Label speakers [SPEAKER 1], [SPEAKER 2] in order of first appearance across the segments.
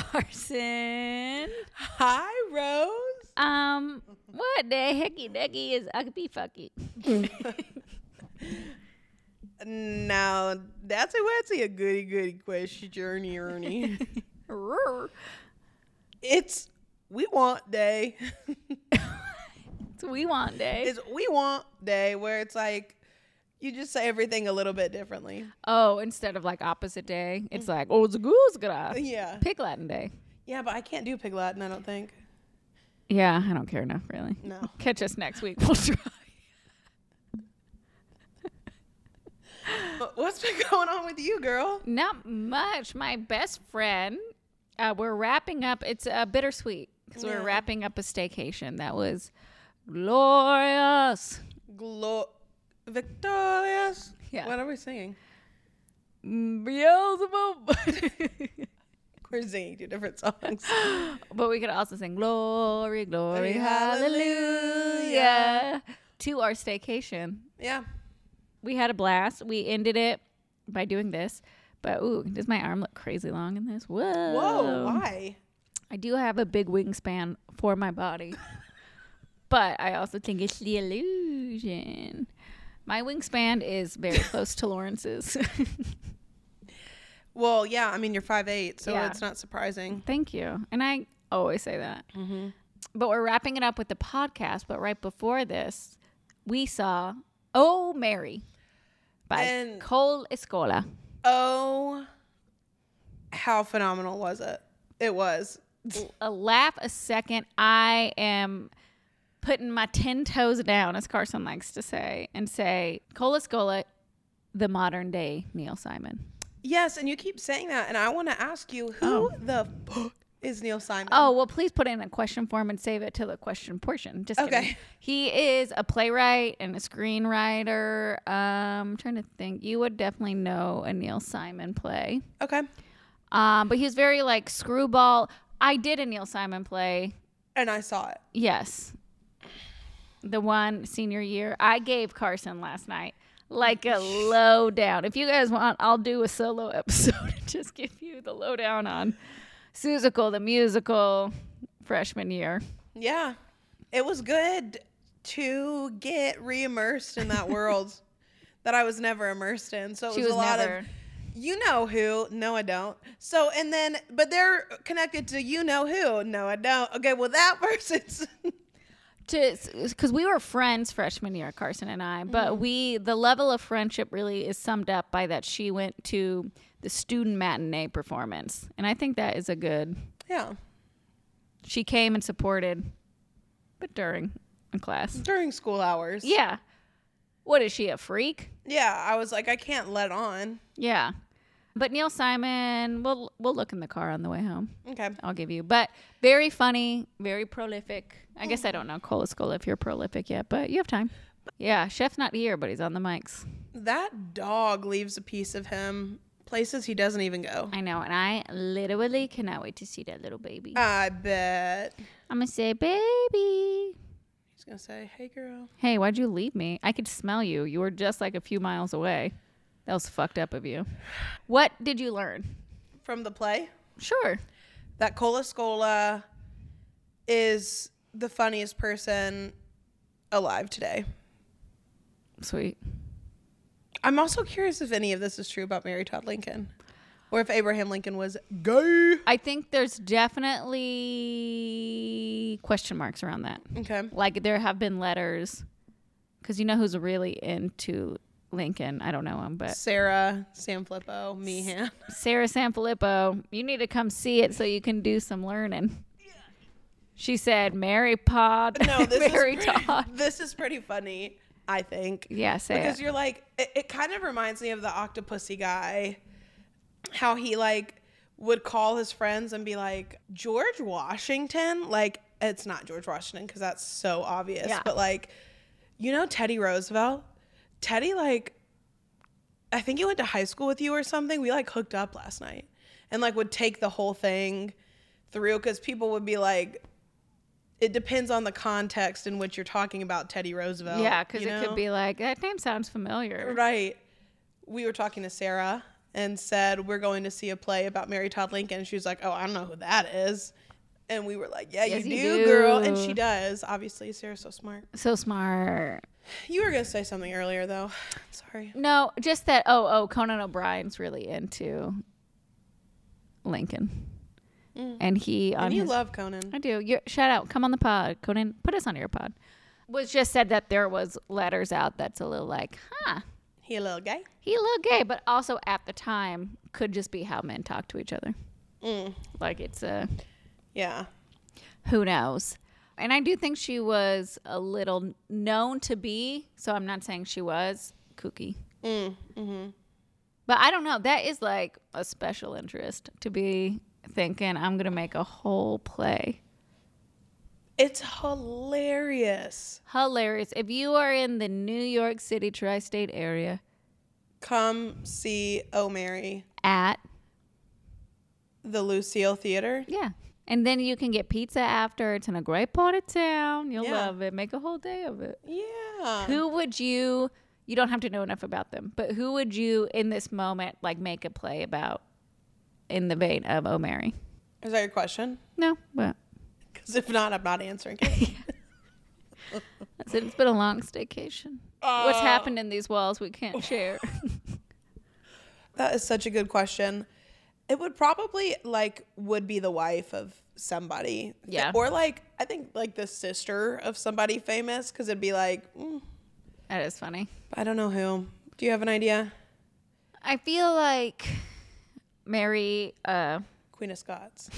[SPEAKER 1] Carson.
[SPEAKER 2] Hi, Rose.
[SPEAKER 1] Um, what the hecky decky is ucky fucky?
[SPEAKER 2] Now, that's a that's a goody goody question, Ernie Ernie. it's we want day.
[SPEAKER 1] It's we want day.
[SPEAKER 2] it's we want day where it's like you just say everything a little bit differently.
[SPEAKER 1] oh, instead of like opposite day, it's like oh, it's a goose gonna
[SPEAKER 2] Yeah.
[SPEAKER 1] pig Latin day.
[SPEAKER 2] Yeah, but I can't do pig Latin, I don't think.
[SPEAKER 1] Yeah, I don't care enough really.
[SPEAKER 2] No.
[SPEAKER 1] Catch us next week. We'll try.
[SPEAKER 2] What's been going on with you, girl?
[SPEAKER 1] Not much. My best friend, uh, we're wrapping up. It's uh, bittersweet because
[SPEAKER 2] Yeah.
[SPEAKER 1] we're wrapping up a staycation that was glorious.
[SPEAKER 2] Glo- Victorious.
[SPEAKER 1] Yeah.
[SPEAKER 2] What are we singing?
[SPEAKER 1] Mm, Beelzebub.
[SPEAKER 2] We're singing two different songs.
[SPEAKER 1] but we could also sing glory, glory,
[SPEAKER 2] Glory,
[SPEAKER 1] hallelujah to our staycation.
[SPEAKER 2] yeah.
[SPEAKER 1] We had a blast. We ended it by doing this. But ooh, does my arm look crazy long in this? Whoa.
[SPEAKER 2] Whoa, why?
[SPEAKER 1] I do have a big wingspan for my body. but I also think it's the illusion. My wingspan is very close to Lawrence's.
[SPEAKER 2] Well, yeah, I mean, you're 5'8, so
[SPEAKER 1] Yeah.
[SPEAKER 2] it's not surprising.
[SPEAKER 1] Thank you. And I always say that. Mm-hmm. But we're wrapping it up with the podcast. But right before this, we saw Oh Mary by
[SPEAKER 2] And-
[SPEAKER 1] Cole Escola.
[SPEAKER 2] Oh, how phenomenal was it? It was.
[SPEAKER 1] A laugh a second. I am putting my 10 toes down, as Carson likes to say, and say Cole Escola, the modern day Neil Simon.
[SPEAKER 2] Yes, and you keep saying that, and I want to ask you who the fuck is Neil Simon?
[SPEAKER 1] Oh, well, please put in a question form and save it to the question portion. Just kidding.
[SPEAKER 2] Okay.
[SPEAKER 1] He is a playwright and a screenwriter. Um, I'm trying to think. You would definitely know a Neil Simon play.
[SPEAKER 2] okay.
[SPEAKER 1] Um, but he's very like screwball. I did a Neil Simon play.
[SPEAKER 2] And I saw it.
[SPEAKER 1] Yes. The one senior year. I gave Carson last night like a lowdown. If you guys want, I'll do a solo episode and just give you the lowdown on Seussical, the musical, freshman year.
[SPEAKER 2] Yeah, it was good to get re-immersed in that world that I was never immersed in. So it was,
[SPEAKER 1] was
[SPEAKER 2] a lot
[SPEAKER 1] never.
[SPEAKER 2] of you know who. No, I don't. So and then, but they're connected to you know who. No, I don't. Okay, well that person's.
[SPEAKER 1] To because we were friends freshman year carson and i but mm-hmm. we the level of friendship really is summed up by that she went to the student matinee performance and i think that is a good
[SPEAKER 2] yeah,
[SPEAKER 1] she came and supported but during a class
[SPEAKER 2] during school hours.
[SPEAKER 1] yeah what is she a freak
[SPEAKER 2] yeah. I was like, I can't let on.
[SPEAKER 1] yeah but neil simon we'll we'll look in the car on the way home
[SPEAKER 2] Okay.
[SPEAKER 1] I'll give you. But very funny, very prolific. I guess I don't know Cole Escola if you're prolific yet, but you have time. Yeah, chef's not here, but he's on the mics.
[SPEAKER 2] That dog leaves a piece of him places he doesn't even go.
[SPEAKER 1] I know, and I literally cannot wait to see that little baby.
[SPEAKER 2] I bet.
[SPEAKER 1] I'm gonna say, baby.
[SPEAKER 2] He's gonna say, "Hey, girl."
[SPEAKER 1] Hey, why'd you leave me? I could smell you. You were just like a few miles away. That was fucked up of you. What did you learn?
[SPEAKER 2] From the play,
[SPEAKER 1] Sure.
[SPEAKER 2] that Cole Escola is the funniest person alive today.
[SPEAKER 1] Sweet.
[SPEAKER 2] I'm also curious if any of this is true about Mary Todd Lincoln, or if Abraham Lincoln was gay.
[SPEAKER 1] I think there's definitely question marks around that.
[SPEAKER 2] Okay.
[SPEAKER 1] Like there have been letters, because you know who's really into Lincoln. I don't know him, but
[SPEAKER 2] Sarah Sanfilippo, Meehan.
[SPEAKER 1] Sarah Sanfilippo, you need to come see it so you can do some learning. She said, "Mary Pod,
[SPEAKER 2] No, this
[SPEAKER 1] Mary
[SPEAKER 2] is pretty,
[SPEAKER 1] Todd."
[SPEAKER 2] this is pretty funny. I think.
[SPEAKER 1] Yeah, say
[SPEAKER 2] because
[SPEAKER 1] it.
[SPEAKER 2] you're like it, it kind of reminds me of the octopussy guy how he like would call his friends and be like george washington like it's not george washington because that's so obvious
[SPEAKER 1] Yeah.
[SPEAKER 2] but like you know teddy roosevelt teddy like i think he went to high school with you or something we like hooked up last night and like would take the whole thing through because people would be like it depends on the context in which you're talking about Teddy Roosevelt.
[SPEAKER 1] Yeah, because it
[SPEAKER 2] know?
[SPEAKER 1] could be like that name sounds familiar.
[SPEAKER 2] Right. We were talking to Sarah and said, We're going to see a play about Mary Todd Lincoln. She was like, Oh, I don't know who that is. And we were like, Yeah,
[SPEAKER 1] Yes,
[SPEAKER 2] you,
[SPEAKER 1] you
[SPEAKER 2] do, girl. And she does. Obviously, Sarah's so smart.
[SPEAKER 1] So smart.
[SPEAKER 2] You were going to say something earlier, though. Sorry.
[SPEAKER 1] No, just that. Oh, oh, Conan O'Brien's really into Lincoln, and he on
[SPEAKER 2] Mm. And you
[SPEAKER 1] his.
[SPEAKER 2] love Conan.
[SPEAKER 1] I do. you shout out. Come on the pod, Conan. Put us on your pod. Was just said that there was letters out that's a little like, huh,
[SPEAKER 2] He a little gay?
[SPEAKER 1] he a little gay, but also at the time could just be how men talk to each other.
[SPEAKER 2] Mm.
[SPEAKER 1] Like it's a
[SPEAKER 2] Yeah.
[SPEAKER 1] who knows. And I do think she was a little known to be. So I'm not saying she was kooky.
[SPEAKER 2] Mm. Mm-hmm.
[SPEAKER 1] But I don't know. That is like a special interest to be thinking I'm going to make a whole play.
[SPEAKER 2] It's hilarious.
[SPEAKER 1] Hilarious. If you are in the New York City tri state area
[SPEAKER 2] Come see Oh Mary,
[SPEAKER 1] at,
[SPEAKER 2] the Lucille Theater.
[SPEAKER 1] yeah. And then you can get pizza after. It's in a great part of town. You'll
[SPEAKER 2] Yeah.
[SPEAKER 1] love it. Make a whole day of it.
[SPEAKER 2] Yeah.
[SPEAKER 1] Who would you, you don't have to know enough about them, but who would you in this moment like make a play about in the vein of Oh Mary?
[SPEAKER 2] Is that your question?
[SPEAKER 1] No, but
[SPEAKER 2] Because if not, I'm not answering it.
[SPEAKER 1] I said it's been a long staycation. What's
[SPEAKER 2] Uh,
[SPEAKER 1] happened in these walls we can't share?
[SPEAKER 2] That is such a good question. It would probably like would be the wife of somebody.
[SPEAKER 1] Yeah.
[SPEAKER 2] Or like I think like the sister of somebody famous because it'd be like mm,
[SPEAKER 1] that is funny.
[SPEAKER 2] I don't know who. Do you have an idea?
[SPEAKER 1] I feel like Mary. Uh,
[SPEAKER 2] Queen of Scots.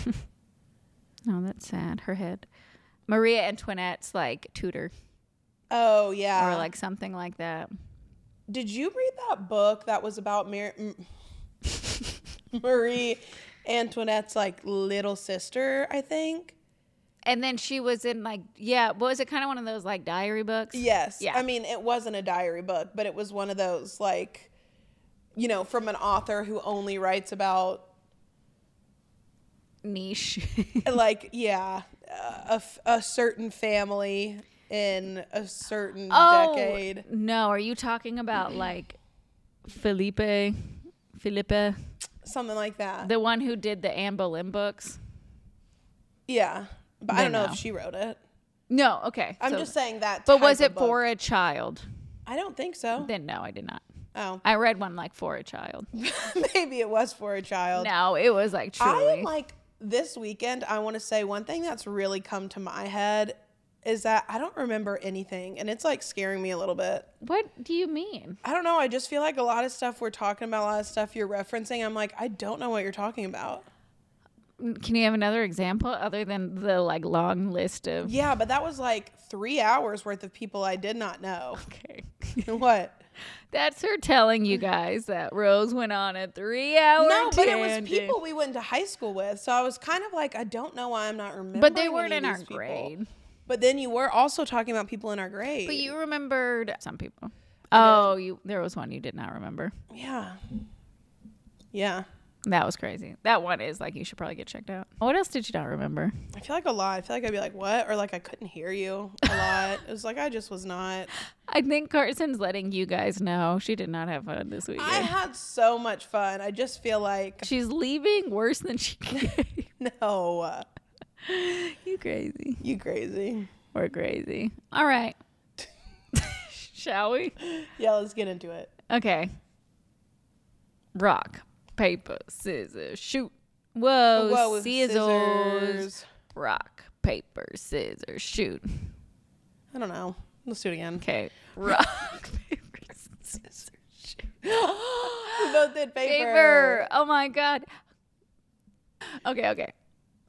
[SPEAKER 1] no, that's sad. Her head. Maria Antoinette's like tutor
[SPEAKER 2] Oh yeah.
[SPEAKER 1] or like something like that.
[SPEAKER 2] Did you read that book that was about Mar- M- Marie Antoinette's like little sister? I think.
[SPEAKER 1] And then she was in like yeah, was it kind of one of those like diary books?
[SPEAKER 2] Yes.
[SPEAKER 1] Yeah.
[SPEAKER 2] I mean, it wasn't a diary book, but it was one of those like, you know, from an author who only writes about
[SPEAKER 1] Niche.
[SPEAKER 2] like yeah, a, a certain family in a certain
[SPEAKER 1] oh
[SPEAKER 2] decade.
[SPEAKER 1] no, are you talking about like Philippa? Philippa,
[SPEAKER 2] Something like that.
[SPEAKER 1] the one who did the Anne Boleyn books?
[SPEAKER 2] yeah. But I don't know
[SPEAKER 1] no.
[SPEAKER 2] if she wrote it.
[SPEAKER 1] No, okay.
[SPEAKER 2] I'm
[SPEAKER 1] so-
[SPEAKER 2] just saying that.
[SPEAKER 1] But was it for a child?
[SPEAKER 2] I don't think so.
[SPEAKER 1] Then no, I did not.
[SPEAKER 2] Oh.
[SPEAKER 1] I read one like for a child.
[SPEAKER 2] Maybe it was for a child.
[SPEAKER 1] No, it was like truly.
[SPEAKER 2] I am like this weekend. I want to say one thing that's really come to my head is that I don't remember anything, and it's like scaring me a little bit.
[SPEAKER 1] what do you mean?
[SPEAKER 2] I don't know. I just feel like a lot of stuff we're talking about, a lot of stuff you're referencing. I'm like, I don't know what you're talking about.
[SPEAKER 1] Mm, can you have another example other than the like long list of?
[SPEAKER 2] Yeah, but that was like three hours worth of people I did not know.
[SPEAKER 1] Okay.
[SPEAKER 2] what?
[SPEAKER 1] That's her telling you guys that Rose went on a three-hour
[SPEAKER 2] No, but it was people we went to high school with. So I was kind of like, I don't know why I'm not remembering.
[SPEAKER 1] But they weren't in our
[SPEAKER 2] people.
[SPEAKER 1] grade.
[SPEAKER 2] But then you were also talking about people in our grade.
[SPEAKER 1] But you remembered some people. Oh, you there was one you did not remember.
[SPEAKER 2] Yeah. Yeah.
[SPEAKER 1] That was crazy. That one is like you should probably get checked out. What else did you not remember?
[SPEAKER 2] I feel like a lot. I feel like I'd be like, what? Or like I couldn't hear you a lot. it was like I just was not.
[SPEAKER 1] I think Carson's letting you guys know she did not have fun this weekend.
[SPEAKER 2] I had so much fun. I just feel like,
[SPEAKER 1] She's leaving worse than she came.
[SPEAKER 2] no,
[SPEAKER 1] you crazy.
[SPEAKER 2] you crazy.
[SPEAKER 1] We're crazy. All right. Shall we?
[SPEAKER 2] Yeah, let's get into it.
[SPEAKER 1] Okay. Rock, paper, scissors, shoot. Whoa,
[SPEAKER 2] Whoa,
[SPEAKER 1] scissors.
[SPEAKER 2] scissors.
[SPEAKER 1] Rock, paper, scissors, shoot.
[SPEAKER 2] I don't know. Let's do it again.
[SPEAKER 1] Okay. Rock, paper, scissors, shoot.
[SPEAKER 2] we both did paper.
[SPEAKER 1] Paper. Oh my god. Okay, okay.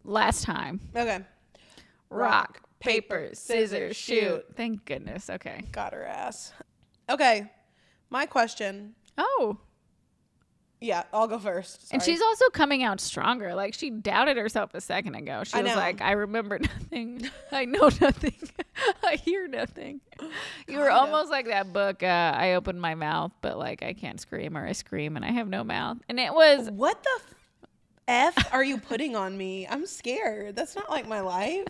[SPEAKER 1] Last time.
[SPEAKER 2] Okay.
[SPEAKER 1] Rock, paper, scissors, shoot. Thank goodness. Okay.
[SPEAKER 2] Got her ass. Okay. My question.
[SPEAKER 1] Oh.
[SPEAKER 2] Yeah, I'll go first.
[SPEAKER 1] And she's also coming out stronger. Like she doubted herself a second ago. She
[SPEAKER 2] I
[SPEAKER 1] was
[SPEAKER 2] know.
[SPEAKER 1] like, I remember nothing. I know nothing. I hear nothing. You were almost like that book, uh, I opened my mouth, but like I can't scream or I scream and I have no mouth. And it was
[SPEAKER 2] What the f are you putting on me? I'm scared. That's not like my life.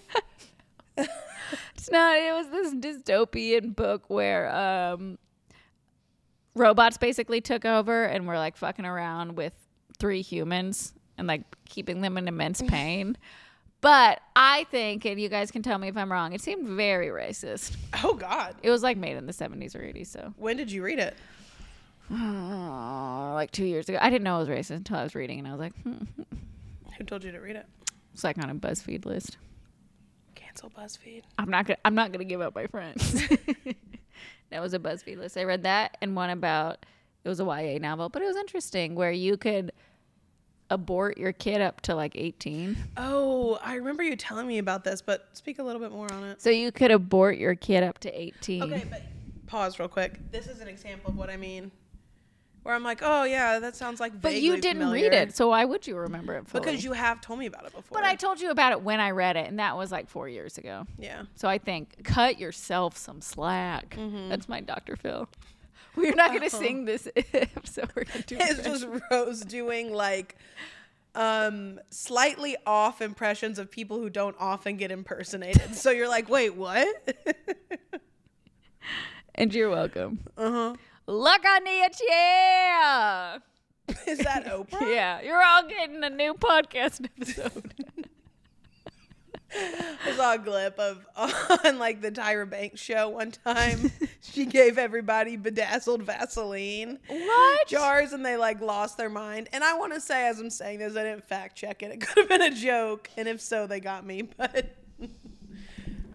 [SPEAKER 1] it's not it was this dystopian book where um robots basically took over and were like fucking around with three humans and like keeping them in immense pain. But I think, and you guys can tell me if I'm wrong, it seemed very racist.
[SPEAKER 2] Oh God.
[SPEAKER 1] It was like made in the 70s or 80s, so
[SPEAKER 2] When did you read it?
[SPEAKER 1] like two years ago. I didn't know it was racist until I was reading, and I was like, hmm.
[SPEAKER 2] Who told you to read it?
[SPEAKER 1] it's like on a BuzzFeed list.
[SPEAKER 2] Cancel BuzzFeed.
[SPEAKER 1] I'm not gonna. I'm not gonna give up my friends. that was a BuzzFeed list. I read that and one about it was a YA novel, but it was interesting where you could abort your kid up to like 18.
[SPEAKER 2] Oh, I remember you telling me about this, but speak a little bit more on it.
[SPEAKER 1] So you could abort your kid up to 18.
[SPEAKER 2] Okay, but pause real quick. This is an example of what I mean. Where I'm like, oh yeah, that sounds like.
[SPEAKER 1] but you didn't
[SPEAKER 2] familiar.
[SPEAKER 1] read it, so why would you remember it? Fully?
[SPEAKER 2] because you have told me about it before.
[SPEAKER 1] But I told you about it when I read it, and that was like four years ago.
[SPEAKER 2] yeah.
[SPEAKER 1] So I think cut yourself some slack.
[SPEAKER 2] Mm-hmm.
[SPEAKER 1] That's my Dr. Phil. We're not
[SPEAKER 2] Oh.
[SPEAKER 1] going to sing this episode. We're going to do
[SPEAKER 2] It's just Rose doing like um slightly off impressions of people who don't often get impersonated. so you're like, wait, what?
[SPEAKER 1] And you're welcome.
[SPEAKER 2] uh-huh.
[SPEAKER 1] Look on the chair.
[SPEAKER 2] Is that Oprah?
[SPEAKER 1] Yeah, you're all getting a new podcast episode.
[SPEAKER 2] I saw a clip of on like the Tyra Banks show one time. she gave everybody bedazzled Vaseline
[SPEAKER 1] what?
[SPEAKER 2] jars and they like lost their mind. And I want to say, as I'm saying this, I didn't fact check it. It could have been a joke, and if so, they got me. But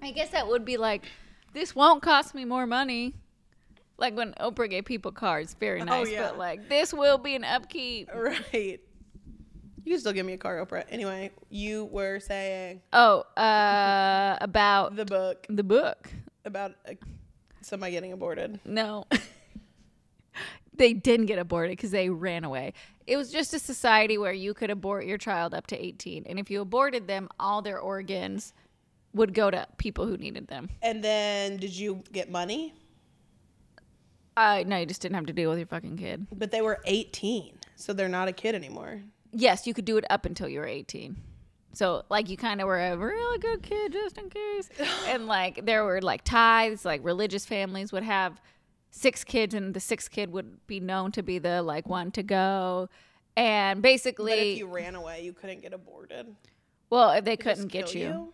[SPEAKER 1] I guess that would be like, this won't cost me more money. Like when Oprah gave people cards, very nice.
[SPEAKER 2] Oh, yeah.
[SPEAKER 1] But like, this will be an upkeep.
[SPEAKER 2] right, you can still give me a car, Oprah. Anyway, you were saying
[SPEAKER 1] Oh, uh, about
[SPEAKER 2] the book
[SPEAKER 1] the book.
[SPEAKER 2] about uh, somebody getting aborted.
[SPEAKER 1] No. they didn't get aborted because they ran away. It was just a society where you could abort your child up to 18. And if you aborted them, all their organs would go to people who needed them.
[SPEAKER 2] And then, did you get money?
[SPEAKER 1] Uh, no, you just didn't have to deal with your fucking kid.
[SPEAKER 2] But they were 18, so they're not a kid anymore.
[SPEAKER 1] Yes, you could do it up until you were 18. So, like, you kind of were a really good kid just in case. and, like, there were, like, tithes, like, religious families would have six kids, and the sixth kid would be known to be the, like, one to go. And basically,
[SPEAKER 2] But if you ran away, you couldn't get aborted.
[SPEAKER 1] well, if they
[SPEAKER 2] They
[SPEAKER 1] couldn't get
[SPEAKER 2] kill
[SPEAKER 1] you.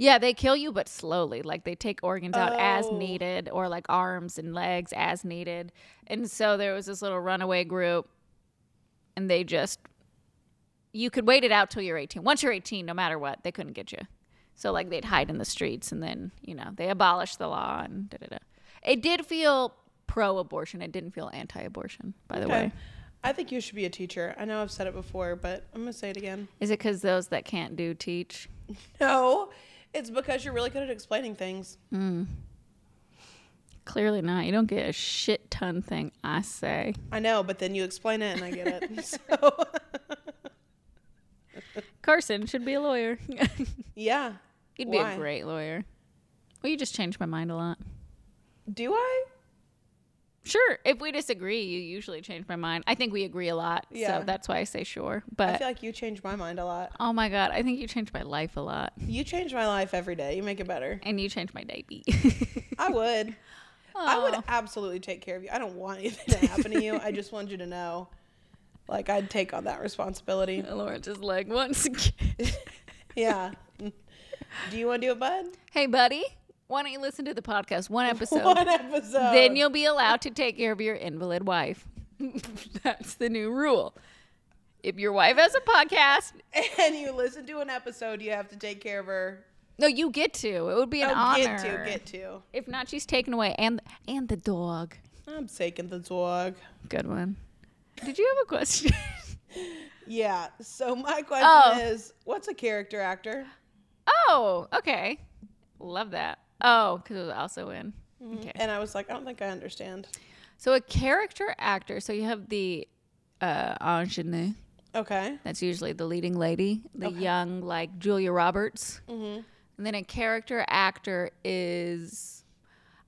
[SPEAKER 1] Yeah, they kill you, but slowly. Like they take organs out as
[SPEAKER 2] Oh.
[SPEAKER 1] needed, or like arms and legs as needed. And so there was this little runaway group, and they just you could wait it out till you're 18. Once you're 18, no matter what, they couldn't get you. So like they'd hide in the streets, and then you know they abolished the law and da da da. It did feel pro-abortion. It didn't feel anti-abortion, by the
[SPEAKER 2] Okay.
[SPEAKER 1] way.
[SPEAKER 2] I think you should be a teacher. I know I've said it before, but I'm going to say it again.
[SPEAKER 1] Is it because those that can't do teach?
[SPEAKER 2] No, it's because you're really good at explaining things. Mm.
[SPEAKER 1] Clearly not. You don't get a shit ton thing I say.
[SPEAKER 2] I know, but then you explain it and I get it. so,
[SPEAKER 1] Carson should be a lawyer.
[SPEAKER 2] yeah.
[SPEAKER 1] He'd be
[SPEAKER 2] Why?
[SPEAKER 1] a great lawyer. Well, you just changed my mind a lot.
[SPEAKER 2] Do I?
[SPEAKER 1] Sure. If we disagree, you usually change my mind. I think we agree a lot.
[SPEAKER 2] Yeah.
[SPEAKER 1] So that's why I say sure. But I
[SPEAKER 2] feel like you change my mind a lot.
[SPEAKER 1] oh my God, I think you changed my life a lot.
[SPEAKER 2] You change my life every day. You make it better.
[SPEAKER 1] And you change my baby.
[SPEAKER 2] I would. I would absolutely take care of you. I don't want anything to happen to you. I just want you to know. Like, I'd take on that responsibility.
[SPEAKER 1] Lauren just like once again.
[SPEAKER 2] Yeah. Do you want to do it, bud?
[SPEAKER 1] hey, buddy, why don't you listen to the podcast one episode?
[SPEAKER 2] One episode.
[SPEAKER 1] then you'll be allowed to take care of your invalid wife. That's the new rule. If your wife has a podcast,
[SPEAKER 2] and you listen to an episode, you have to take care of her.
[SPEAKER 1] no, you get to. It would be an
[SPEAKER 2] oh,
[SPEAKER 1] honor.
[SPEAKER 2] get to, get to.
[SPEAKER 1] If not, she's taken away, and and the dog.
[SPEAKER 2] I'm taking the dog.
[SPEAKER 1] Good one. Did you have a question?
[SPEAKER 2] Yeah. So my question
[SPEAKER 1] Oh.
[SPEAKER 2] is, what's a character actor?
[SPEAKER 1] oh, okay. Love that. Oh, because it was also in. Okay.
[SPEAKER 2] And I was like, I don't think I understand.
[SPEAKER 1] So a character actor. So you have the uh, ingenue.
[SPEAKER 2] Okay.
[SPEAKER 1] That's usually the leading lady, the young like Julia Roberts.
[SPEAKER 2] Mm-hmm.
[SPEAKER 1] And then a character actor is.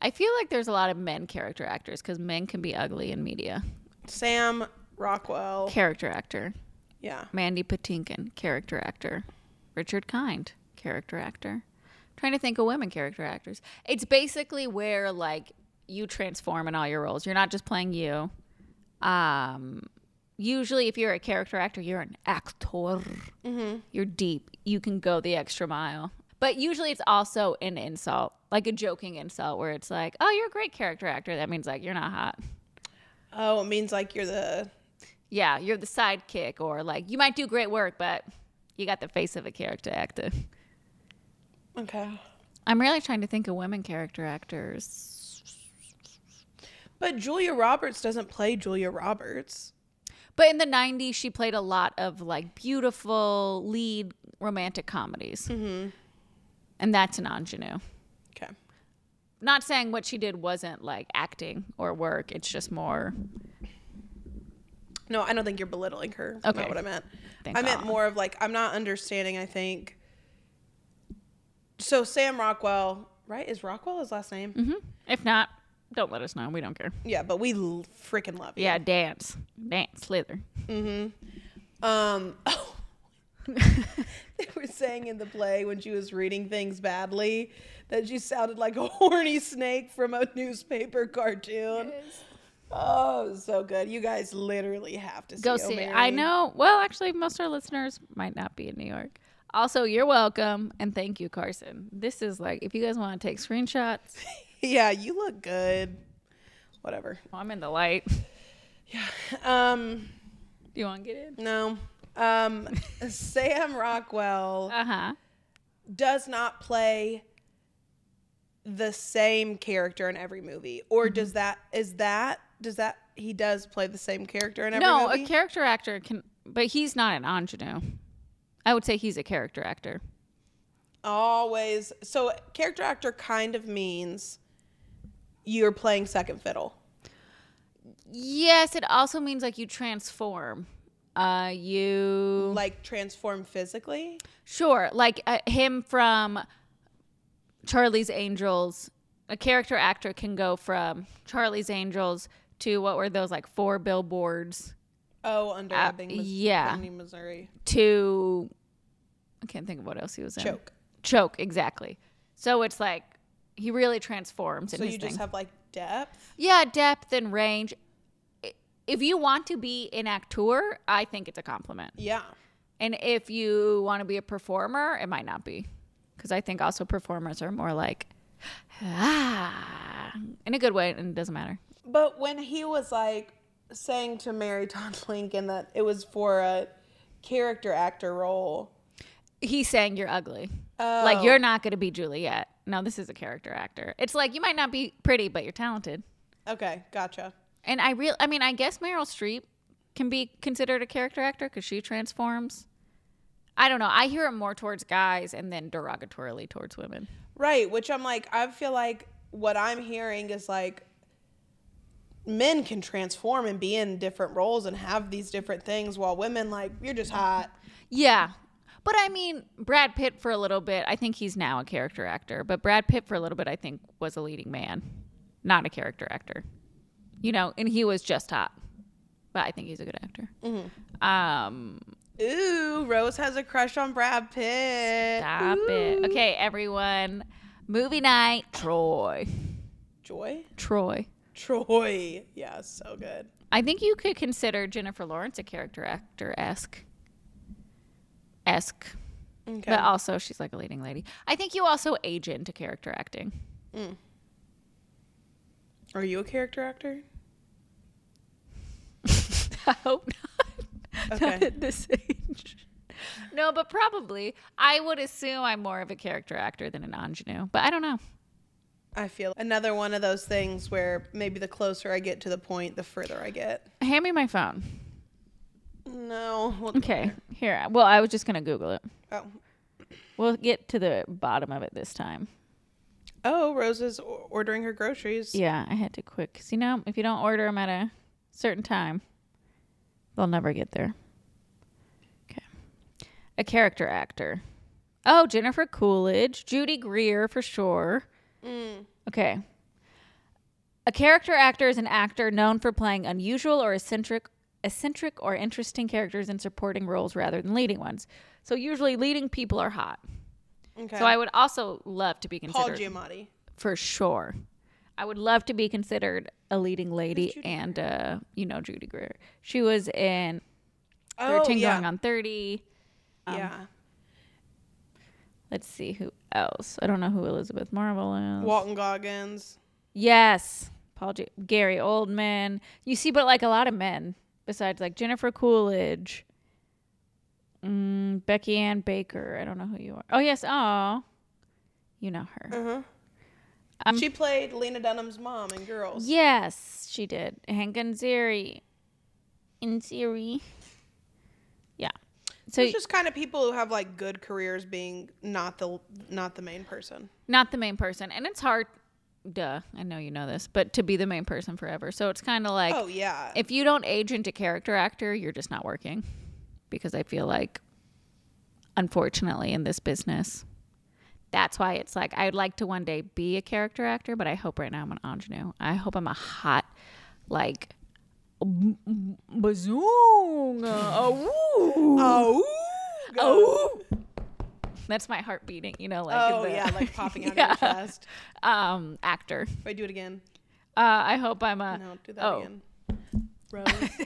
[SPEAKER 1] I feel like there's a lot of men character actors because men can be ugly in media.
[SPEAKER 2] Sam Rockwell.
[SPEAKER 1] Character actor.
[SPEAKER 2] Yeah.
[SPEAKER 1] Mandy Patinkin, character actor. Richard Kind, character actor. Trying to think of women character actors. It's basically where like you transform in all your roles. You're not just playing you. Um, usually, if you're a character actor, you're an actor. You're deep. You can go the extra mile. But usually, it's also an insult, like a joking insult, where it's like, "Oh, you're a great character actor." That means like you're not hot.
[SPEAKER 2] Oh, it means like you're the
[SPEAKER 1] Yeah, you're the sidekick, or like you might do great work, but you got the face of a character actor.
[SPEAKER 2] Okay.
[SPEAKER 1] I'm really trying to think of women character actors.
[SPEAKER 2] But Julia Roberts doesn't play Julia Roberts.
[SPEAKER 1] But in the 90s, she played a lot of like beautiful lead romantic comedies. Mm-hmm. And that's an ingenue.
[SPEAKER 2] Okay.
[SPEAKER 1] Not saying what she did wasn't like acting or work, it's just more.
[SPEAKER 2] No, I don't think you're belittling her.
[SPEAKER 1] Okay.
[SPEAKER 2] not what I meant.
[SPEAKER 1] Thank
[SPEAKER 2] I meant
[SPEAKER 1] God.
[SPEAKER 2] more of like I'm not understanding. I think. So Sam Rockwell, right? Is Rockwell his last name?
[SPEAKER 1] hmm If not, don't let us know. We don't care.
[SPEAKER 2] Yeah, but we l- freaking love you.
[SPEAKER 1] Yeah, dance. Dance, slither. Mm-hmm.
[SPEAKER 2] Um. they were saying in the play when she was reading things badly that she sounded like a horny snake from a newspaper cartoon. Oh, so good. You guys literally have to see
[SPEAKER 1] Go
[SPEAKER 2] Oh,
[SPEAKER 1] see it. I know. Well, actually, most of our listeners might not be in New York. Also, you're welcome. And thank you, Carson. This is like, if you guys want to take screenshots,
[SPEAKER 2] Yeah, you look good. Whatever.
[SPEAKER 1] I'm in the light. Yeah.
[SPEAKER 2] Um,
[SPEAKER 1] Do you want to get in?
[SPEAKER 2] no. Um, Sam Rockwell
[SPEAKER 1] Uh huh.
[SPEAKER 2] does not play the same character in every movie, or
[SPEAKER 1] Mm-hmm.
[SPEAKER 2] does that is that does that he does play the same character in every
[SPEAKER 1] No,
[SPEAKER 2] movie?
[SPEAKER 1] No, a character actor can, but he's not an ingenue. I would say he's a character actor.
[SPEAKER 2] Always. So character actor kind of means you're playing second fiddle.
[SPEAKER 1] Yes, it also means like you transform. Uh, you
[SPEAKER 2] Like transform physically.
[SPEAKER 1] sure like uh, him from Charlie's Angels. A character actor can go from Charlie's Angels to what were those like four billboards
[SPEAKER 2] Oh, under
[SPEAKER 1] Uh,
[SPEAKER 2] Ebbing, Mis-
[SPEAKER 1] yeah.
[SPEAKER 2] Missouri.
[SPEAKER 1] to I can't think of what else he was in.
[SPEAKER 2] Choke.
[SPEAKER 1] Choke, exactly. So it's like he really transforms in
[SPEAKER 2] So you
[SPEAKER 1] thing.
[SPEAKER 2] just have like depth.
[SPEAKER 1] Yeah, depth and range. If you want to be an actor, I think it's a compliment.
[SPEAKER 2] Yeah.
[SPEAKER 1] And if you want to be a performer, it might not be. Because I think also performers are more like, ah, in a good way, and it doesn't matter.
[SPEAKER 2] But when he was like saying to Mary Todd Lincoln that it was for a character actor role.
[SPEAKER 1] He's saying you're ugly.
[SPEAKER 2] Oh.
[SPEAKER 1] Like, you're not going to be Juliet. No, this is a character actor. It's like you might not be pretty, but you're talented.
[SPEAKER 2] Okay, gotcha.
[SPEAKER 1] And I real, I mean, I guess Meryl Streep can be considered a character actor because she transforms. I don't know. I hear it more towards guys and then derogatorily towards women.
[SPEAKER 2] Right, which I'm like, I feel like what I'm hearing is like men can transform and be in different roles and have these different things while women like you're just hot.
[SPEAKER 1] Yeah. But I mean, Brad Pitt for a little bit, I think he's now a character actor, but Brad Pitt for a little bit, I think, was a leading man, not a character actor. You know, and he was just hot. But I think he's a good actor. Um,
[SPEAKER 2] Ooh, Rose has a crush on Brad Pitt.
[SPEAKER 1] stop it. Okay, everyone. Movie night, Troy.
[SPEAKER 2] Joy?
[SPEAKER 1] Troy.
[SPEAKER 2] Troy. Yeah, so good.
[SPEAKER 1] I think you could consider Jennifer Lawrence a character actor esque. Esque.
[SPEAKER 2] Okay.
[SPEAKER 1] But also, she's like a leading lady. I think you also age into character acting. Mm.
[SPEAKER 2] Are you a character actor?
[SPEAKER 1] I hope not. Not
[SPEAKER 2] Okay.
[SPEAKER 1] at this age. No, but probably. I would assume I'm more of a character actor than an ingenue, but I don't know.
[SPEAKER 2] I feel another one of those things where maybe the closer I get to the point, the further I get.
[SPEAKER 1] Hand me my phone.
[SPEAKER 2] No. we'll-
[SPEAKER 1] Okay, here. Well, I was just gonna Google it.
[SPEAKER 2] Oh.
[SPEAKER 1] We'll get to the bottom of it this time.
[SPEAKER 2] Oh, Rose is ordering her groceries.
[SPEAKER 1] Yeah, I had to quick. Cause you know, if you don't order them at a certain time, they'll never get there. Okay, a character actor. Oh, Jennifer Coolidge, Judy Greer for sure.
[SPEAKER 2] Mm.
[SPEAKER 1] Okay. A character actor is an actor known for playing unusual or eccentric eccentric or interesting characters in supporting roles rather than leading ones. So usually leading people are hot.
[SPEAKER 2] Okay.
[SPEAKER 1] So I would also love to be considered Paul
[SPEAKER 2] Giamatti.
[SPEAKER 1] for sure. I would love to be considered a leading lady and uh, you know Judy Greer. She was in
[SPEAKER 2] Oh,
[SPEAKER 1] 13
[SPEAKER 2] yeah.
[SPEAKER 1] going on 30. Um,
[SPEAKER 2] yeah.
[SPEAKER 1] Let's see who else. I don't know who Elizabeth Marvel is.
[SPEAKER 2] Walton Goggins.
[SPEAKER 1] Yes. Paul G- Gary Oldman. You see, but like a lot of men besides like Jennifer Coolidge, mm, Becky Ann Baker. I don't know who you are. Oh, yes. Oh, you know her.
[SPEAKER 2] Uh-huh.
[SPEAKER 1] Um,
[SPEAKER 2] she played Lena Dunham's mom in Girls.
[SPEAKER 1] Yes, she did. Hank Azaria. In Yeah. So
[SPEAKER 2] it's just kind of people who have like good careers being not the not the main person.
[SPEAKER 1] not the main person, and it's hard. Duh, I know you know this, but to be the main person forever. So it's kind of like
[SPEAKER 2] oh yeah.
[SPEAKER 1] if you don't age into character actor, you're just not working. Because I feel like, unfortunately, in this business, that's why it's like I'd like to one day be a character actor, but I hope right now I'm an ingenue. I hope I'm a hot, like, b- b- bazoom. Oh,
[SPEAKER 2] oh.
[SPEAKER 1] oh. That's my heart beating, you know, like
[SPEAKER 2] oh
[SPEAKER 1] the-
[SPEAKER 2] yeah, like popping out
[SPEAKER 1] Yeah.
[SPEAKER 2] of your chest.
[SPEAKER 1] um actor.
[SPEAKER 2] Wait, do it again.
[SPEAKER 1] Uh, I hope I'm a
[SPEAKER 2] No, do that
[SPEAKER 1] oh.
[SPEAKER 2] again. Rose.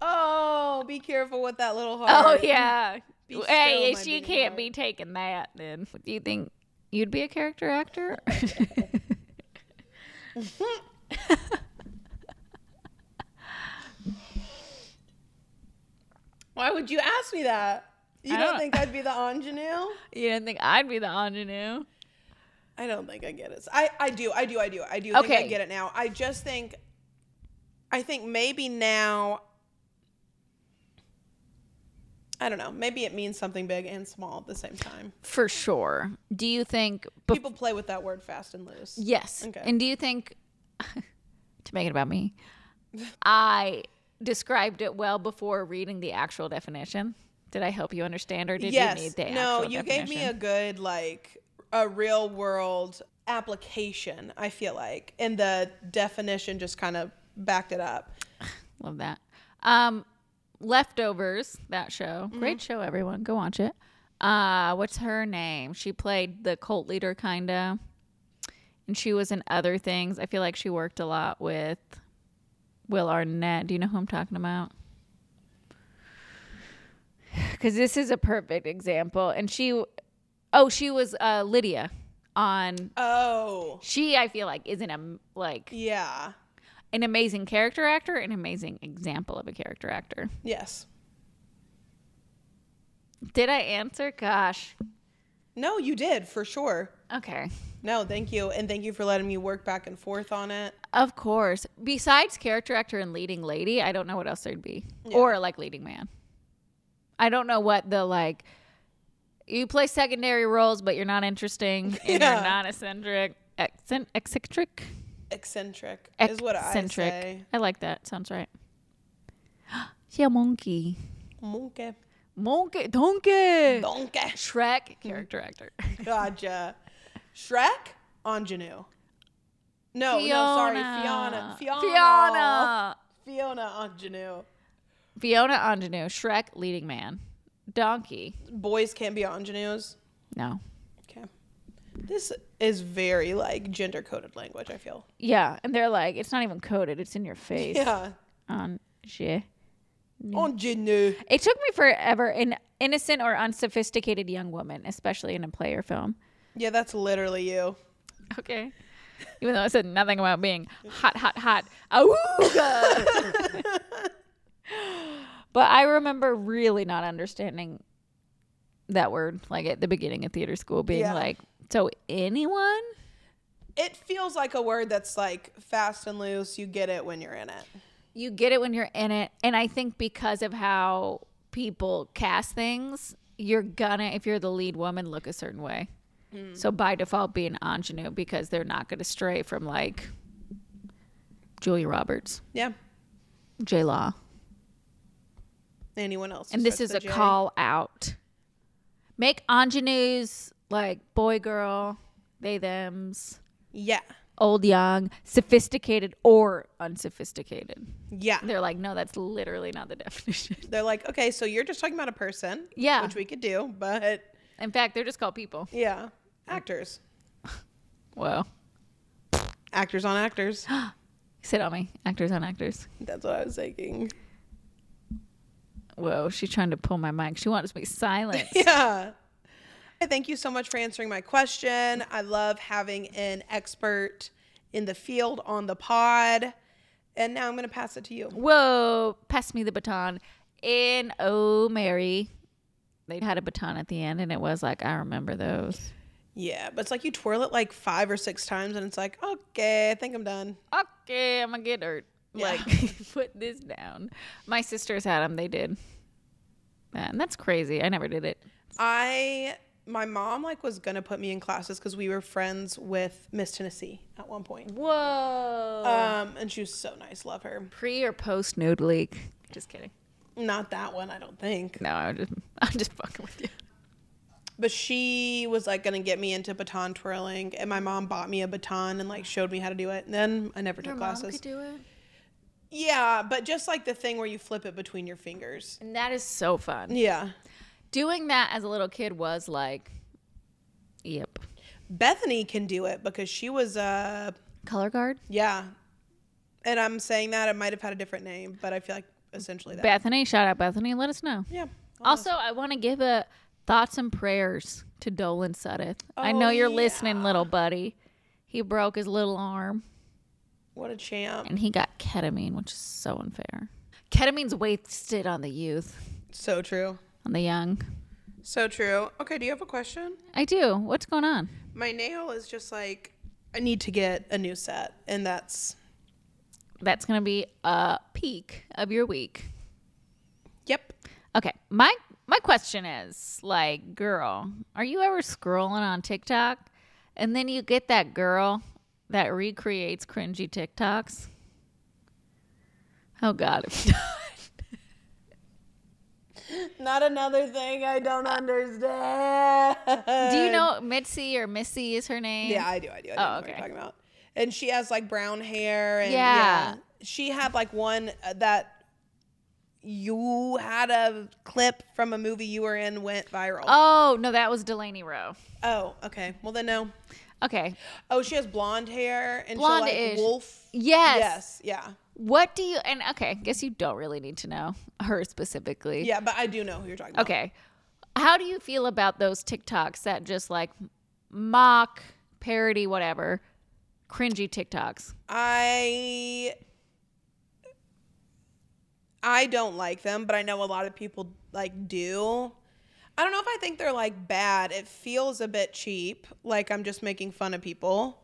[SPEAKER 2] oh, be careful with that little heart.
[SPEAKER 1] Oh yeah.
[SPEAKER 2] Be
[SPEAKER 1] hey,
[SPEAKER 2] still,
[SPEAKER 1] she can't
[SPEAKER 2] heart.
[SPEAKER 1] be taking that. Then, do you think you'd be a character actor?
[SPEAKER 2] Why would you ask me that? You don't,
[SPEAKER 1] don't-
[SPEAKER 2] think I'd be the ingenue?
[SPEAKER 1] you didn't think I'd be the ingenue?
[SPEAKER 2] I don't think I get it. I, I do, I do, I do, I do think I get it now. I just think, I think maybe now, I don't know, maybe it means something big and small at the same time.
[SPEAKER 1] For sure. Do you think? bef-
[SPEAKER 2] People play with that word fast and loose.
[SPEAKER 1] yes.
[SPEAKER 2] Okay.
[SPEAKER 1] And do you think? to make it about me, I described it well before reading the actual definition. Did I help you understand, or did
[SPEAKER 2] yes.
[SPEAKER 1] you need the
[SPEAKER 2] no, you gave me a good, like, a real world application, I feel like. And the definition just kind of backed it up.
[SPEAKER 1] Love that. Um, Leftovers, that show.
[SPEAKER 2] Mm-hmm.
[SPEAKER 1] Great show, everyone. Go watch it. Uh, what's her name? She played the cult leader, kinda, and she was in other things. I feel like she worked a lot with Will Arnett. Do you know who I'm talking about? Because this is a perfect example. And she, oh, she was uh, Lydia on.
[SPEAKER 2] Oh,
[SPEAKER 1] She, I feel like, isn't a like
[SPEAKER 2] yeah.
[SPEAKER 1] An amazing character actor, an amazing example of a character actor.
[SPEAKER 2] Yes.
[SPEAKER 1] Did I answer? Gosh.
[SPEAKER 2] No, you did for sure.
[SPEAKER 1] Okay.
[SPEAKER 2] No, thank you. And thank you for letting me work back and forth on it.
[SPEAKER 1] Of course. Besides character actor and leading lady, I don't know what else there'd be.
[SPEAKER 2] Yeah.
[SPEAKER 1] Or like leading man. I don't know what the like you play secondary roles but you're not interesting and
[SPEAKER 2] Yeah.
[SPEAKER 1] you're not eccentric. Accent, eccentric?
[SPEAKER 2] Eccentric is what I say.
[SPEAKER 1] I like that. Sounds right. yeah, monkey.
[SPEAKER 2] Monkey.
[SPEAKER 1] Monkey. Donkey.
[SPEAKER 2] Donkey.
[SPEAKER 1] Shrek character actor.
[SPEAKER 2] Gotcha. Shrek? Ingenue. No, no, sorry. Fiona. Fiona.
[SPEAKER 1] Fiona.
[SPEAKER 2] Fiona Ingenue.
[SPEAKER 1] Fiona Ingenue. Shrek leading man. Donkey.
[SPEAKER 2] Boys can't be ingenues.
[SPEAKER 1] No.
[SPEAKER 2] Okay. This is very like gender coded language, I feel.
[SPEAKER 1] Yeah, and they're like, it's not even coded; it's in your face.
[SPEAKER 2] Yeah.
[SPEAKER 1] On shit.
[SPEAKER 2] Ingenue.
[SPEAKER 1] It took me forever. An innocent or unsophisticated young woman, especially in a player film.
[SPEAKER 2] Yeah, that's literally you.
[SPEAKER 1] Okay. Even though I said nothing about being hot, hot, hot. Awooga. but I remember really not understanding that word, like at the beginning of theater school, being
[SPEAKER 2] Yeah.
[SPEAKER 1] like, so anyone?
[SPEAKER 2] It feels like a word that's like fast and loose. You get it when you're in it.
[SPEAKER 1] you get it when you're in it and i think because of how people cast things you're gonna if you're the lead woman look a certain way mm. so by default be an ingenue because they're not gonna stray from like julia roberts
[SPEAKER 2] Yeah.
[SPEAKER 1] j law
[SPEAKER 2] Anyone else?
[SPEAKER 1] and this is a call out make ingenues like boy girl they thems
[SPEAKER 2] Yeah.
[SPEAKER 1] old young sophisticated or unsophisticated
[SPEAKER 2] Yeah.
[SPEAKER 1] they're like no that's literally not the definition
[SPEAKER 2] They're like, okay, so you're just talking about a person.
[SPEAKER 1] Yeah.
[SPEAKER 2] Which we could do, but
[SPEAKER 1] in fact they're just called people
[SPEAKER 2] yeah. Actors.
[SPEAKER 1] Whoa.
[SPEAKER 2] Actors on actors.
[SPEAKER 1] Sit on me. Actors on actors.
[SPEAKER 2] That's what I was thinking.
[SPEAKER 1] Whoa, she's trying to pull my mic. She wants me silent.
[SPEAKER 2] Yeah. Thank you so much for answering my question. I love having an expert in the field on the pod. And now I'm going to pass it to you.
[SPEAKER 1] Whoa, pass me the baton. In Oh Mary, they had a baton at the end, and it was like, I remember those.
[SPEAKER 2] Yeah, but it's like you twirl it like five or six times, and it's like, okay, I think I'm done.
[SPEAKER 1] Okay, I'm gonna get hurt.
[SPEAKER 2] Yeah.
[SPEAKER 1] Like, put this down. My sisters had them. They did. Man, that's crazy. I never did it.
[SPEAKER 2] I, my mom like was to put me in classes because we were friends with Miss Tennessee at one point.
[SPEAKER 1] Whoa.
[SPEAKER 2] Um, and she was so nice. Love her.
[SPEAKER 1] Pre or post nude leak? Just kidding.
[SPEAKER 2] Not that one, I don't think.
[SPEAKER 1] No, I'm just, I'm just fucking with you.
[SPEAKER 2] But she was like to get me into baton twirling, and my mom bought me a baton and like showed me how to do it. And then I never took classes.
[SPEAKER 1] Could do it.
[SPEAKER 2] Yeah, but just like the thing where you flip it between your fingers.
[SPEAKER 1] And that is so fun.
[SPEAKER 2] Yeah.
[SPEAKER 1] Doing that as a little kid was like, yep.
[SPEAKER 2] Bethany can do it because she was a
[SPEAKER 1] Color guard?
[SPEAKER 2] yeah. And I'm saying that it might have had a different name, but I feel like essentially that.
[SPEAKER 1] Bethany, shout out Bethany. Let us know.
[SPEAKER 2] yeah.
[SPEAKER 1] Also, I want to give a thoughts and prayers to Dolan Suddeth. I
[SPEAKER 2] Oh,
[SPEAKER 1] know you're oh,
[SPEAKER 2] listening,
[SPEAKER 1] little buddy. He broke his little arm
[SPEAKER 2] What a champ.
[SPEAKER 1] and he got ketamine, which is so unfair. Ketamine's wasted on the youth,
[SPEAKER 2] So true.
[SPEAKER 1] On the young.
[SPEAKER 2] So true. Okay, do you have a question?
[SPEAKER 1] I do. What's going on?
[SPEAKER 2] My nail is just like I need to get a new set, and that's
[SPEAKER 1] That's going to be a peak of your week.
[SPEAKER 2] yep.
[SPEAKER 1] Okay, my my question is like, girl, are you ever scrolling on TikTok and then you get that girl that recreates cringy TikToks? Oh God,
[SPEAKER 2] Not another thing I don't understand.
[SPEAKER 1] do you know Mitzi or Missy is her name?
[SPEAKER 2] Yeah, I do. I do. I do
[SPEAKER 1] Oh,
[SPEAKER 2] know what
[SPEAKER 1] okay.
[SPEAKER 2] you're talking about. And she has like brown hair. And,
[SPEAKER 1] Yeah.
[SPEAKER 2] She had like one uh, that you had a clip from a movie you were in went viral.
[SPEAKER 1] Oh no, that was Delaney Rowe.
[SPEAKER 2] Oh, okay. Well then no.
[SPEAKER 1] Okay,
[SPEAKER 2] Oh, she has blonde hair and she'll like wolf.
[SPEAKER 1] yes.
[SPEAKER 2] Yes. Yeah.
[SPEAKER 1] What do you? And okay, I guess you don't really need to know her specifically.
[SPEAKER 2] Yeah, but I do know who you're talking about.
[SPEAKER 1] Okay. How do you feel about those TikToks that just like mock, parody, whatever, cringy TikToks?
[SPEAKER 2] I I don't like them, but I know a lot of people like do. I don't know if I think they're like bad. It feels a bit cheap, like I'm just making fun of people.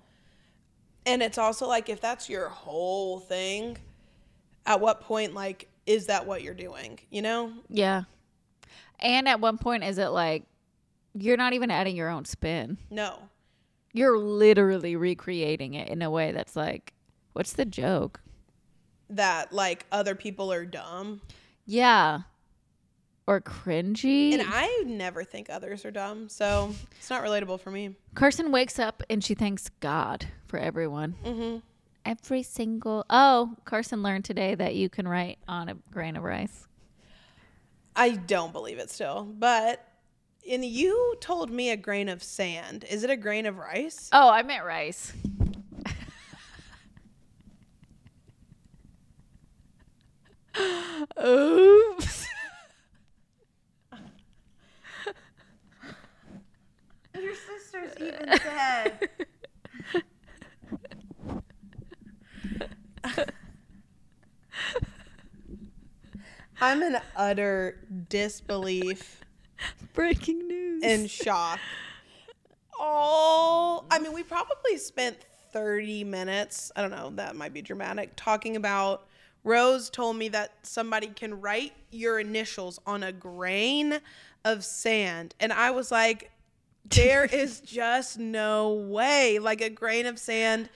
[SPEAKER 2] And it's also like if that's your whole thing, at what point like is that what you're doing, you know?
[SPEAKER 1] Yeah. And at one point, is it like you're not even adding your own spin?
[SPEAKER 2] No.
[SPEAKER 1] You're literally recreating it in a way that's like, what's the joke?
[SPEAKER 2] That like other people are dumb.
[SPEAKER 1] Yeah. Or cringy.
[SPEAKER 2] And I never think others are dumb, so it's not relatable for me.
[SPEAKER 1] Carson wakes up and she thanks God for everyone.
[SPEAKER 2] hmm
[SPEAKER 1] Every single. Oh, Carson learned today that you can write on a grain of rice.
[SPEAKER 2] I don't believe it still, but and you told me a grain of sand. Is it a grain of rice?
[SPEAKER 1] Oh, I meant rice. Oops.
[SPEAKER 2] Your sisters even said. I'm in utter disbelief
[SPEAKER 1] Breaking news.
[SPEAKER 2] and shock. All I mean, we probably spent 30 minutes, I don't know, that might be dramatic, talking about. Rose told me that somebody can write your initials on a grain of sand. And I was like, there is just no way. Like, a grain of sand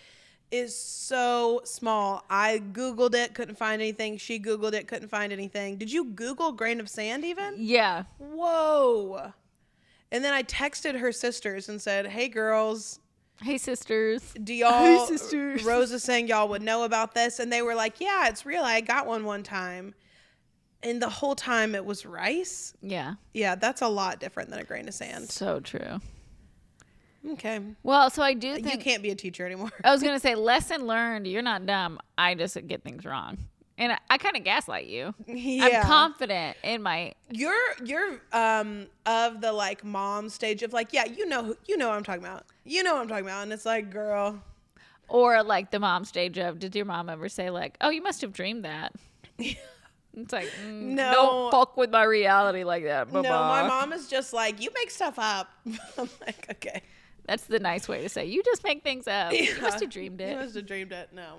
[SPEAKER 2] is so small. I Googled it, couldn't find anything. She Googled it, couldn't find anything. Did you Google grain of sand even?
[SPEAKER 1] yeah.
[SPEAKER 2] Whoa. And then I texted her sisters and said, Hey girls,
[SPEAKER 1] Hey, sisters.
[SPEAKER 2] do y'all Hey,
[SPEAKER 1] sisters.
[SPEAKER 2] Rose is saying y'all would know about this? And they were like, Yeah, it's real. I got one one time. And the whole time it was rice.
[SPEAKER 1] Yeah.
[SPEAKER 2] Yeah, that's a lot different than a grain of sand.
[SPEAKER 1] So true.
[SPEAKER 2] Okay.
[SPEAKER 1] Well, so I do think You
[SPEAKER 2] can't be a teacher anymore.
[SPEAKER 1] I was gonna say lesson learned. You're not dumb. I just get things wrong, and I, I kind of gaslight you.
[SPEAKER 2] yeah.
[SPEAKER 1] I'm confident in my.
[SPEAKER 2] you're you're um of the like mom stage of like, yeah, you know who you know what I'm talking about. You know what I'm talking about. And it's like, girl.
[SPEAKER 1] Or like the mom stage of, did your mom ever say like, "Oh, you must have dreamed that"? It's like, mm,
[SPEAKER 2] No.
[SPEAKER 1] don't fuck with my reality like that.
[SPEAKER 2] No, my mom is just like, you make stuff up. I'm like, okay.
[SPEAKER 1] That's the nice way to say. You just make things up. You must have dreamed it.
[SPEAKER 2] You must have dreamed it. No.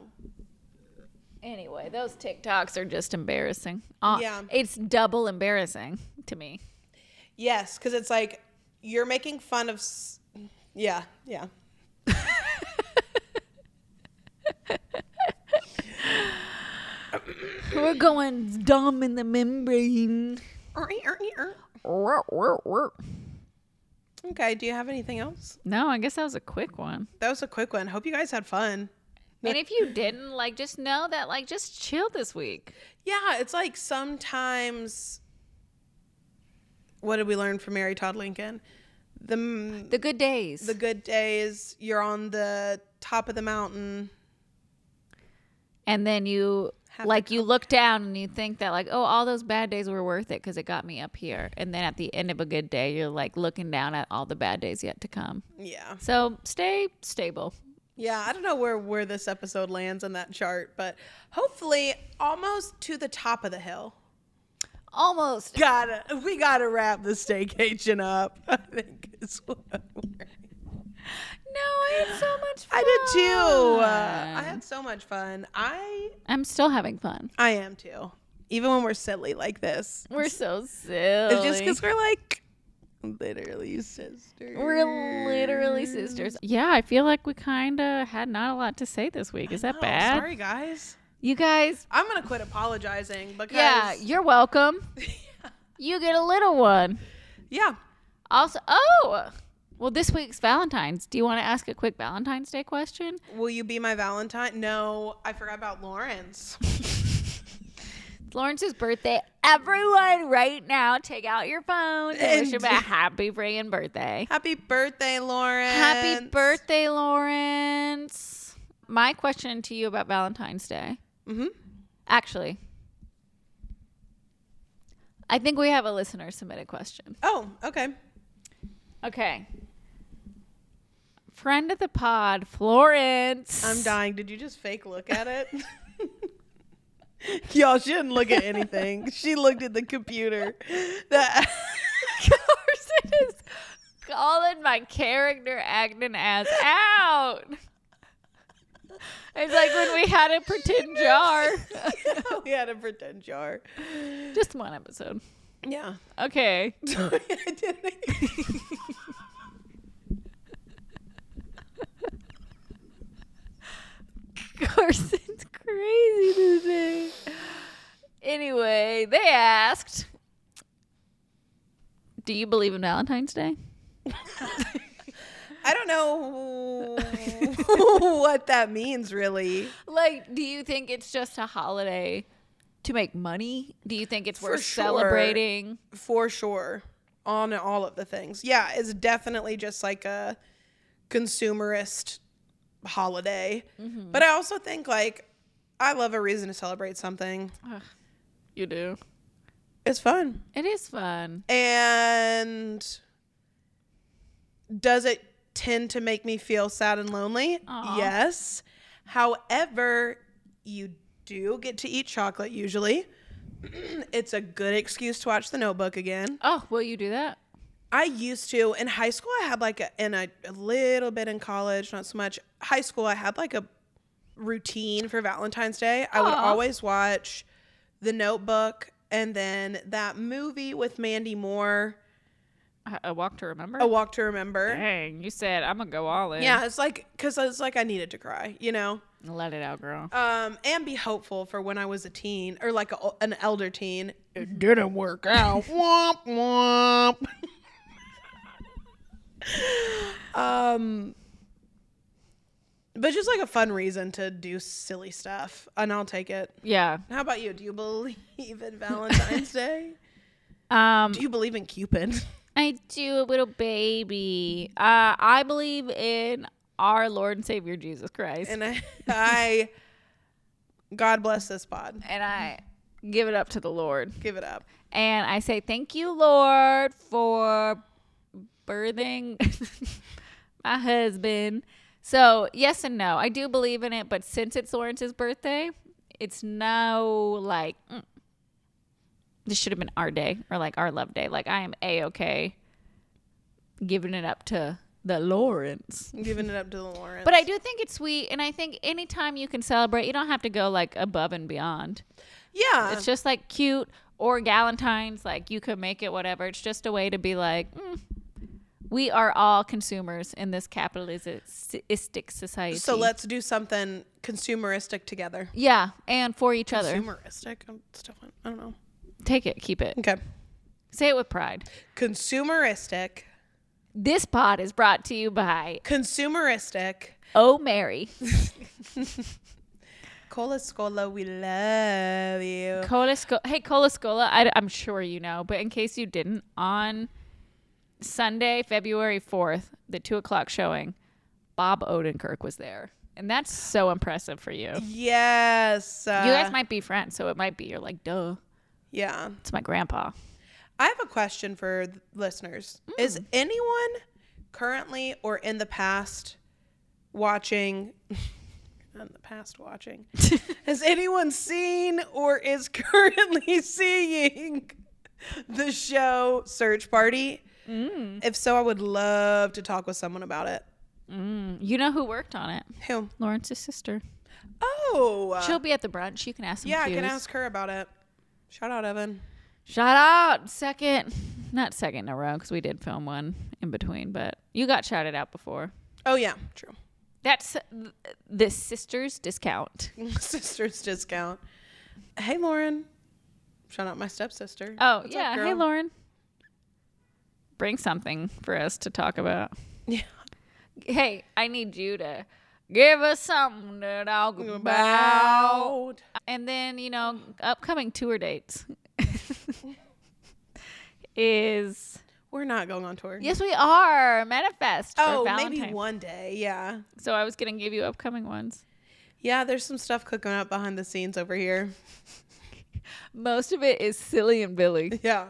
[SPEAKER 1] Anyway, those TikToks are just embarrassing. Uh,
[SPEAKER 2] Yeah.
[SPEAKER 1] it's double embarrassing to me.
[SPEAKER 2] Yes, because it's like you're making fun of. S- yeah, yeah.
[SPEAKER 1] We're going dumb in the membrane.
[SPEAKER 2] Okay. Do you have anything else?
[SPEAKER 1] No, I guess that was a quick one.
[SPEAKER 2] That was a quick one. Hope you guys had fun.
[SPEAKER 1] And if you didn't, like, just know that, like, just chill this week.
[SPEAKER 2] Yeah, it's like sometimes. What did we learn from Mary Todd Lincoln? The
[SPEAKER 1] The good days.
[SPEAKER 2] the good days. You're on the top of the mountain.
[SPEAKER 1] And then you,
[SPEAKER 2] Have
[SPEAKER 1] like, you look down and you think that, like, oh, all those bad days were worth it because it got me up here. And then at the end of a good day, you're, like, looking down at all the bad days yet to come.
[SPEAKER 2] Yeah.
[SPEAKER 1] So stay stable.
[SPEAKER 2] Yeah, I don't know where where this episode lands on that chart, but hopefully almost to the top of the hill.
[SPEAKER 1] Almost.
[SPEAKER 2] Gotta we gotta wrap the staycation up. I think is what
[SPEAKER 1] No, I had so much fun.
[SPEAKER 2] I did too. Uh, I had so much fun. I
[SPEAKER 1] I'm still having fun.
[SPEAKER 2] I am too. Even when we're silly like this.
[SPEAKER 1] We're so silly.
[SPEAKER 2] It's just because we're like literally sisters.
[SPEAKER 1] We're literally sisters. Yeah, I feel like we kind of had not a lot to say this week. Is that
[SPEAKER 2] Oh,
[SPEAKER 1] bad?
[SPEAKER 2] Sorry guys.
[SPEAKER 1] You guys,
[SPEAKER 2] I'm gonna quit apologizing because
[SPEAKER 1] yeah, you're welcome. You get a little one.
[SPEAKER 2] yeah.
[SPEAKER 1] Also, oh, well, this week's Valentine's. Do you want to ask a quick Valentine's Day question?
[SPEAKER 2] Will you be my Valentine? No, I forgot about Lawrence.
[SPEAKER 1] It's Lawrence's birthday. Everyone, right now, take out your phones and wish him a happy friggin' birthday.
[SPEAKER 2] Happy birthday, Lawrence.
[SPEAKER 1] Happy birthday, Lawrence. My question to you about Valentine's Day.
[SPEAKER 2] Mm-hmm.
[SPEAKER 1] Actually, I think we have a listener submitted question.
[SPEAKER 2] Oh, okay.
[SPEAKER 1] Okay. Friend of the pod, Florence.
[SPEAKER 2] I'm dying. Did you just fake look at it? Y'all shouldn't look at anything. she looked at the computer. That
[SPEAKER 1] Carson is calling my character acting ass out. It's like when we had a pretend jar.
[SPEAKER 2] we had a pretend jar.
[SPEAKER 1] Just one episode.
[SPEAKER 2] Yeah.
[SPEAKER 1] Okay.
[SPEAKER 2] Sorry, I didn't.
[SPEAKER 1] Carson's crazy today. Anyway, they asked, "Do you believe in Valentine's Day?"
[SPEAKER 2] I don't know what that means, really.
[SPEAKER 1] Like, do you think it's just a holiday to make money? Do you think it's
[SPEAKER 2] For
[SPEAKER 1] worth
[SPEAKER 2] sure.
[SPEAKER 1] celebrating?
[SPEAKER 2] For sure. On all of the things. Yeah, it's definitely just like a consumerist holiday.
[SPEAKER 1] Mm-hmm.
[SPEAKER 2] But I also think like I love a reason to celebrate something.
[SPEAKER 1] You do.
[SPEAKER 2] It's fun.
[SPEAKER 1] It is fun.
[SPEAKER 2] And does it tend to make me feel sad and lonely?
[SPEAKER 1] Aw.
[SPEAKER 2] Yes. However, you do get to eat chocolate usually. it's a good excuse to watch the notebook again.
[SPEAKER 1] Oh, will you do that?
[SPEAKER 2] I used to in high school. I had like a, and a, a little bit in college, not so much. High school, I had like a routine for Valentine's Day. I would
[SPEAKER 1] Aw.
[SPEAKER 2] always watch The Notebook and then that movie with Mandy Moore,
[SPEAKER 1] A- A walk to remember.
[SPEAKER 2] A Walk to Remember.
[SPEAKER 1] dang! You said I'm gonna go all in.
[SPEAKER 2] Yeah, it's like because it's like I needed to cry, you know,
[SPEAKER 1] let it out, girl.
[SPEAKER 2] um, and be hopeful for when I was a teen or like a, an elder teen. It didn't work out. womp womp. Um, but just like a fun reason to do silly stuff, and I'll take it.
[SPEAKER 1] Yeah.
[SPEAKER 2] How about you? Do you believe in Valentine's Day?
[SPEAKER 1] Um.
[SPEAKER 2] Do you believe in Cupid?
[SPEAKER 1] I do, a little baby. Uh, I believe in our Lord and Savior Jesus Christ,
[SPEAKER 2] And I, I, God bless this pod.
[SPEAKER 1] and I give it up to the Lord.
[SPEAKER 2] Give it up.
[SPEAKER 1] And I say, Thank you, Lord, for birthing my husband. So, yes and no. I do believe in it, but since it's Lawrence's birthday, it's no like, mm, this should have been our day or like our love day. Like, I am A OK giving it up to the Lawrence.
[SPEAKER 2] Giving it up to the Lawrence.
[SPEAKER 1] But I do think it's sweet. And I think anytime you can celebrate, you don't have to go like above and beyond.
[SPEAKER 2] yeah,
[SPEAKER 1] It's just like cute or Galentine's. Like you could make it whatever. It's just a way to be like, mm, we are all consumers in this capitalistic society.
[SPEAKER 2] so let's do something consumeristic together.
[SPEAKER 1] yeah, and for each other.
[SPEAKER 2] Consumeristic. Um, Still, I don't know.
[SPEAKER 1] Take it, keep it.
[SPEAKER 2] Okay.
[SPEAKER 1] Say it with pride.
[SPEAKER 2] Consumeristic.
[SPEAKER 1] This pod is brought to you by
[SPEAKER 2] Consumeristic.
[SPEAKER 1] Oh Mary.
[SPEAKER 2] Cole Escola, we love you.
[SPEAKER 1] Cole Escola. Hey, Cole Escola. I, I'm sure you know, but in case you didn't, on Sunday, February 4th, the two o'clock showing, Bob Odenkirk was there. And that's so impressive for you.
[SPEAKER 2] Yes. Uh,
[SPEAKER 1] you guys might be friends, so it might be you're like, duh,
[SPEAKER 2] Yeah.
[SPEAKER 1] it's my grandpa.
[SPEAKER 2] I have a question for listeners. Is anyone currently or in the past watching? in the past watching. Has anyone seen or is currently seeing the show Search Party? If so, I would love to talk with someone about it.
[SPEAKER 1] Mm. You know who worked on it?
[SPEAKER 2] Who?
[SPEAKER 1] Lawrence's sister.
[SPEAKER 2] Oh,
[SPEAKER 1] She'll be at the brunch. You can ask
[SPEAKER 2] yeah, I can ask her about it. Shout out, Evan.
[SPEAKER 1] Shout out second, not second in a row because we did film one in between, but you got shouted out before.
[SPEAKER 2] Oh yeah, true.
[SPEAKER 1] That's th- the sisters discount.
[SPEAKER 2] Sister's discount. Hey, Lauren. Shout out my stepsister.
[SPEAKER 1] Oh
[SPEAKER 2] What's up,
[SPEAKER 1] yeah, hey? Lauren. Bring something for us to talk about.
[SPEAKER 2] Yeah.
[SPEAKER 1] Hey, I need you to give us something to talk about.
[SPEAKER 2] About.
[SPEAKER 1] And then you know, upcoming tour dates is
[SPEAKER 2] We're not going on tour.
[SPEAKER 1] yes, we are manifest.
[SPEAKER 2] Oh,
[SPEAKER 1] Valentine.
[SPEAKER 2] maybe one day. Yeah.
[SPEAKER 1] So I was gonna give you upcoming ones.
[SPEAKER 2] Yeah, there's some stuff cooking up behind the scenes over here.
[SPEAKER 1] Most of it is silly and Billy.
[SPEAKER 2] Yeah.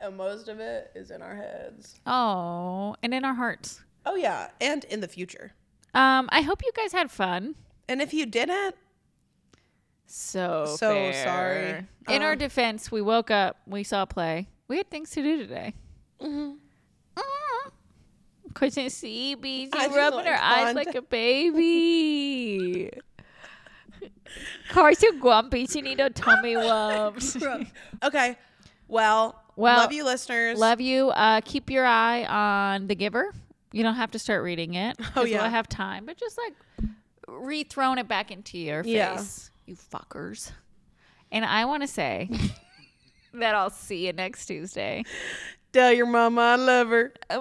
[SPEAKER 2] And most of it is in our heads.
[SPEAKER 1] Oh, and in our hearts.
[SPEAKER 2] Oh, yeah. And in the future.
[SPEAKER 1] Um, I hope you guys had fun.
[SPEAKER 2] And if you didn't,
[SPEAKER 1] So
[SPEAKER 2] So
[SPEAKER 1] fair.
[SPEAKER 2] sorry.
[SPEAKER 1] In our
[SPEAKER 2] Uh,
[SPEAKER 1] defense, we woke up, we saw play. We had things to do today.
[SPEAKER 2] Mm-hmm.
[SPEAKER 1] Couldn't see BG rubbing her eyes like a baby. Carson grumpy. She need a tummy lumps.
[SPEAKER 2] okay. Well,
[SPEAKER 1] Well,
[SPEAKER 2] love you, listeners.
[SPEAKER 1] Love you. Uh, keep your eye on The Giver. You don't have to start reading it.
[SPEAKER 2] Oh, yeah.
[SPEAKER 1] We'll have time, but just like re-thrown it back into your
[SPEAKER 2] Yeah.
[SPEAKER 1] face, you fuckers. And I want to say that I'll see you next Tuesday.
[SPEAKER 2] Tell your mama I love her.
[SPEAKER 1] Bye.